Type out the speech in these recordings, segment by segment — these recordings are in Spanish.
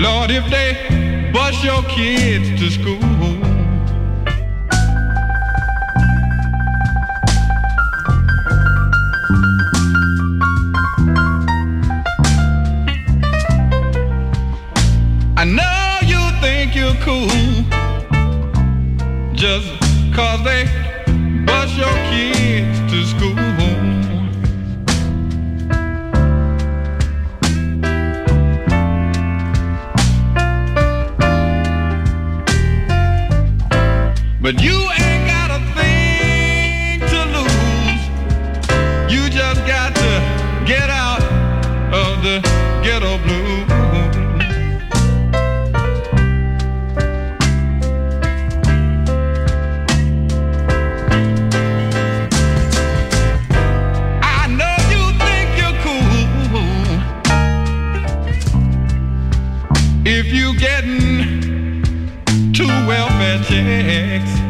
Lord, if they bus your kids to school two welfare checks.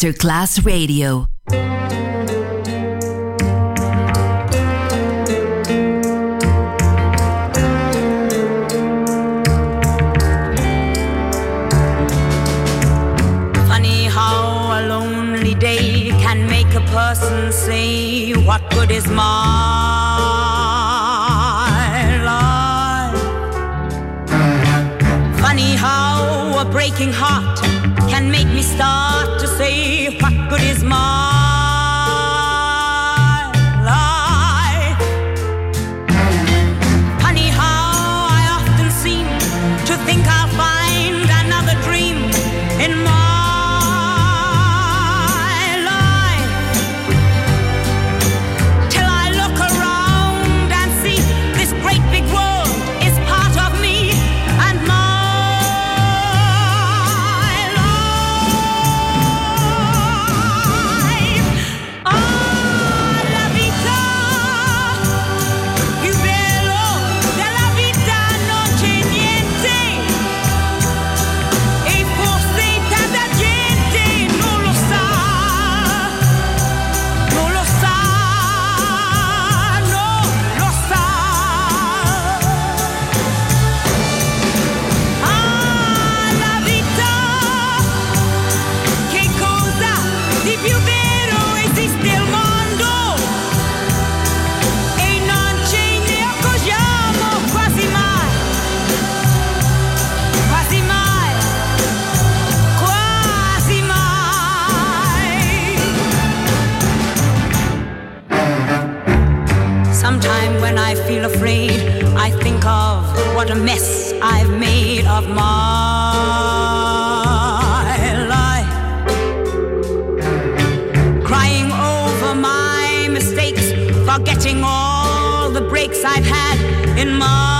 Masterclass Radio. Funny how a lonely day can make a person say, What good is my life? Funny how a breaking heart can make me start say I've had in my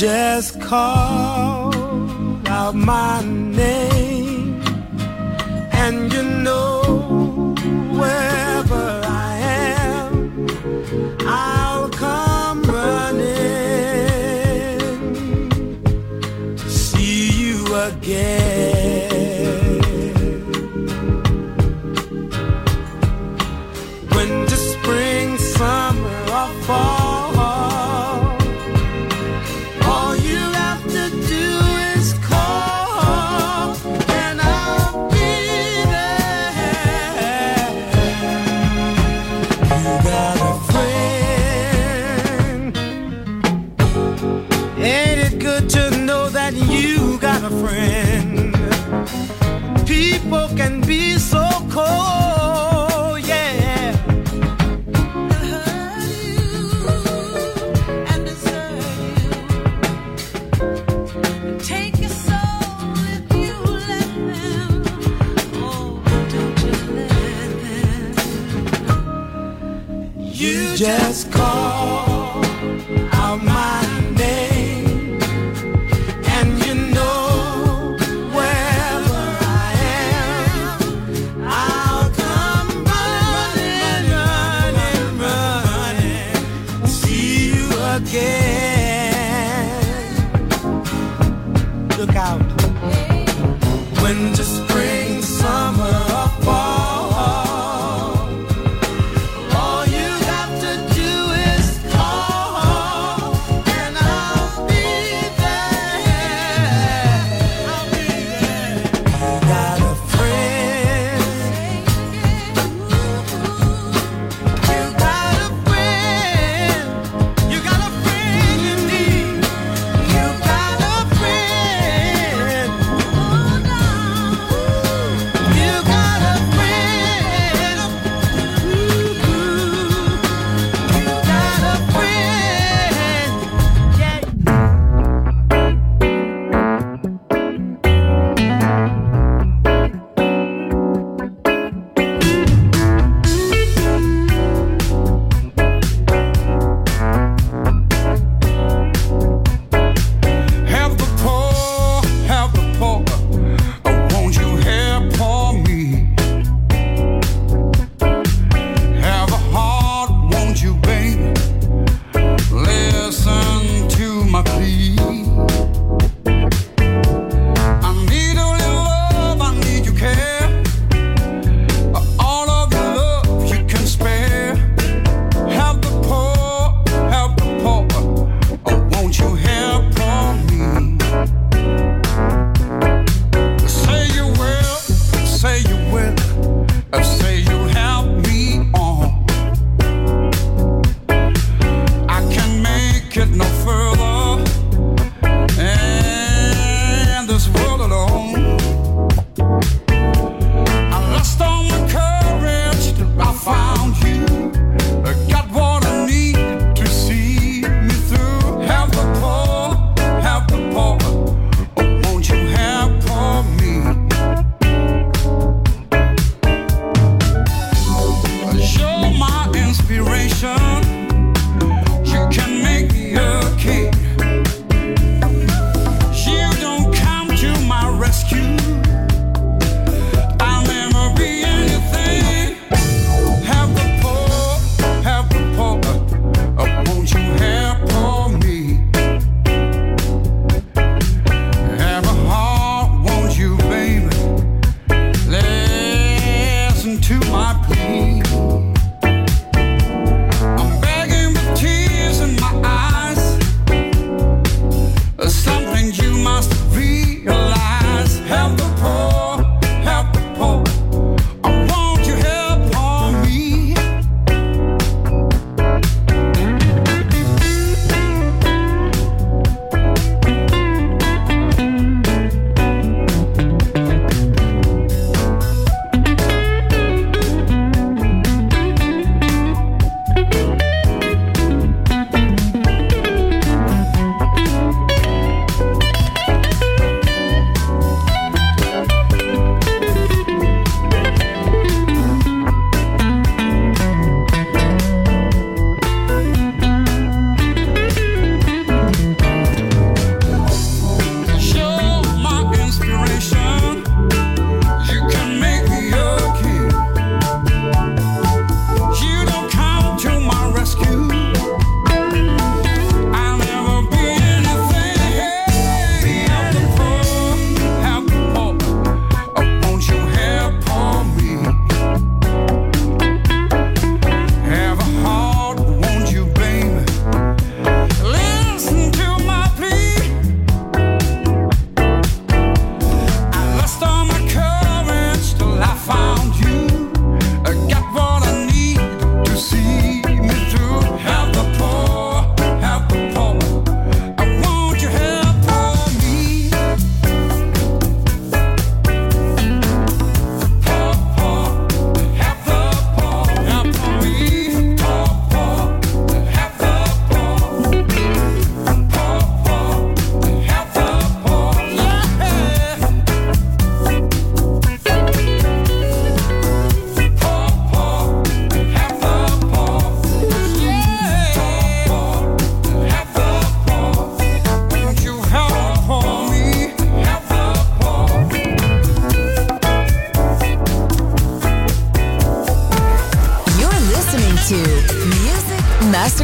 Just call out my name,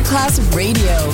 Class Radio.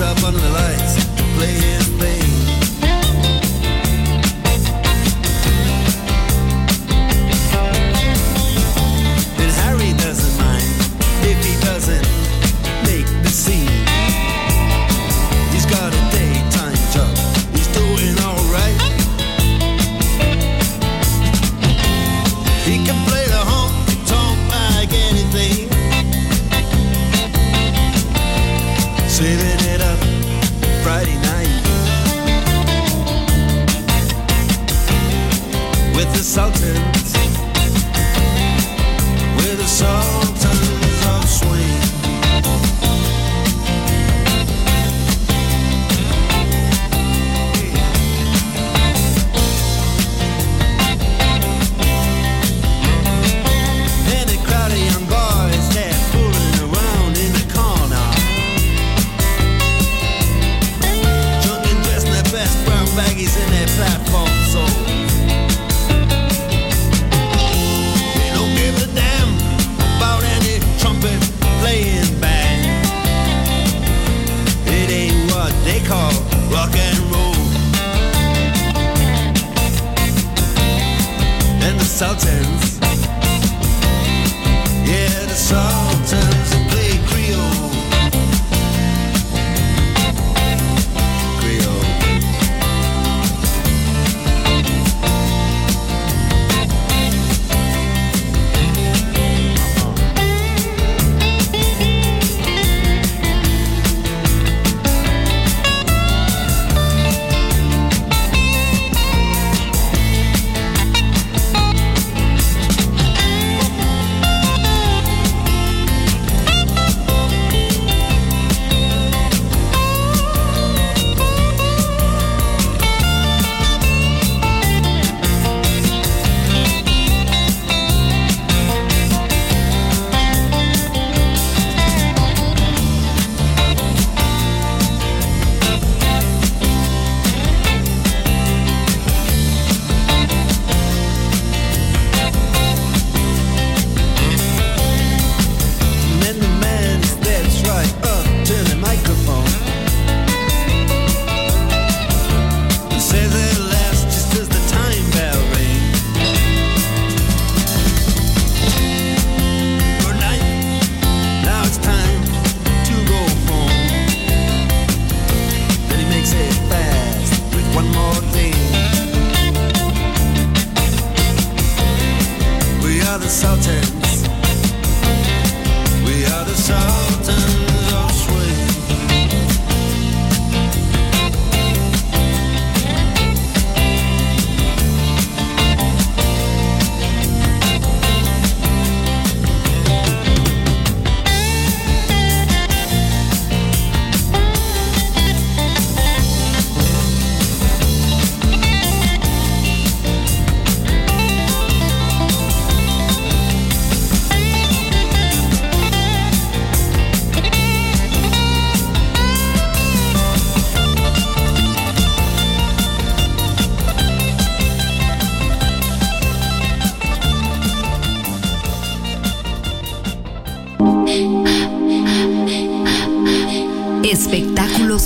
Up under the lights. Play his thing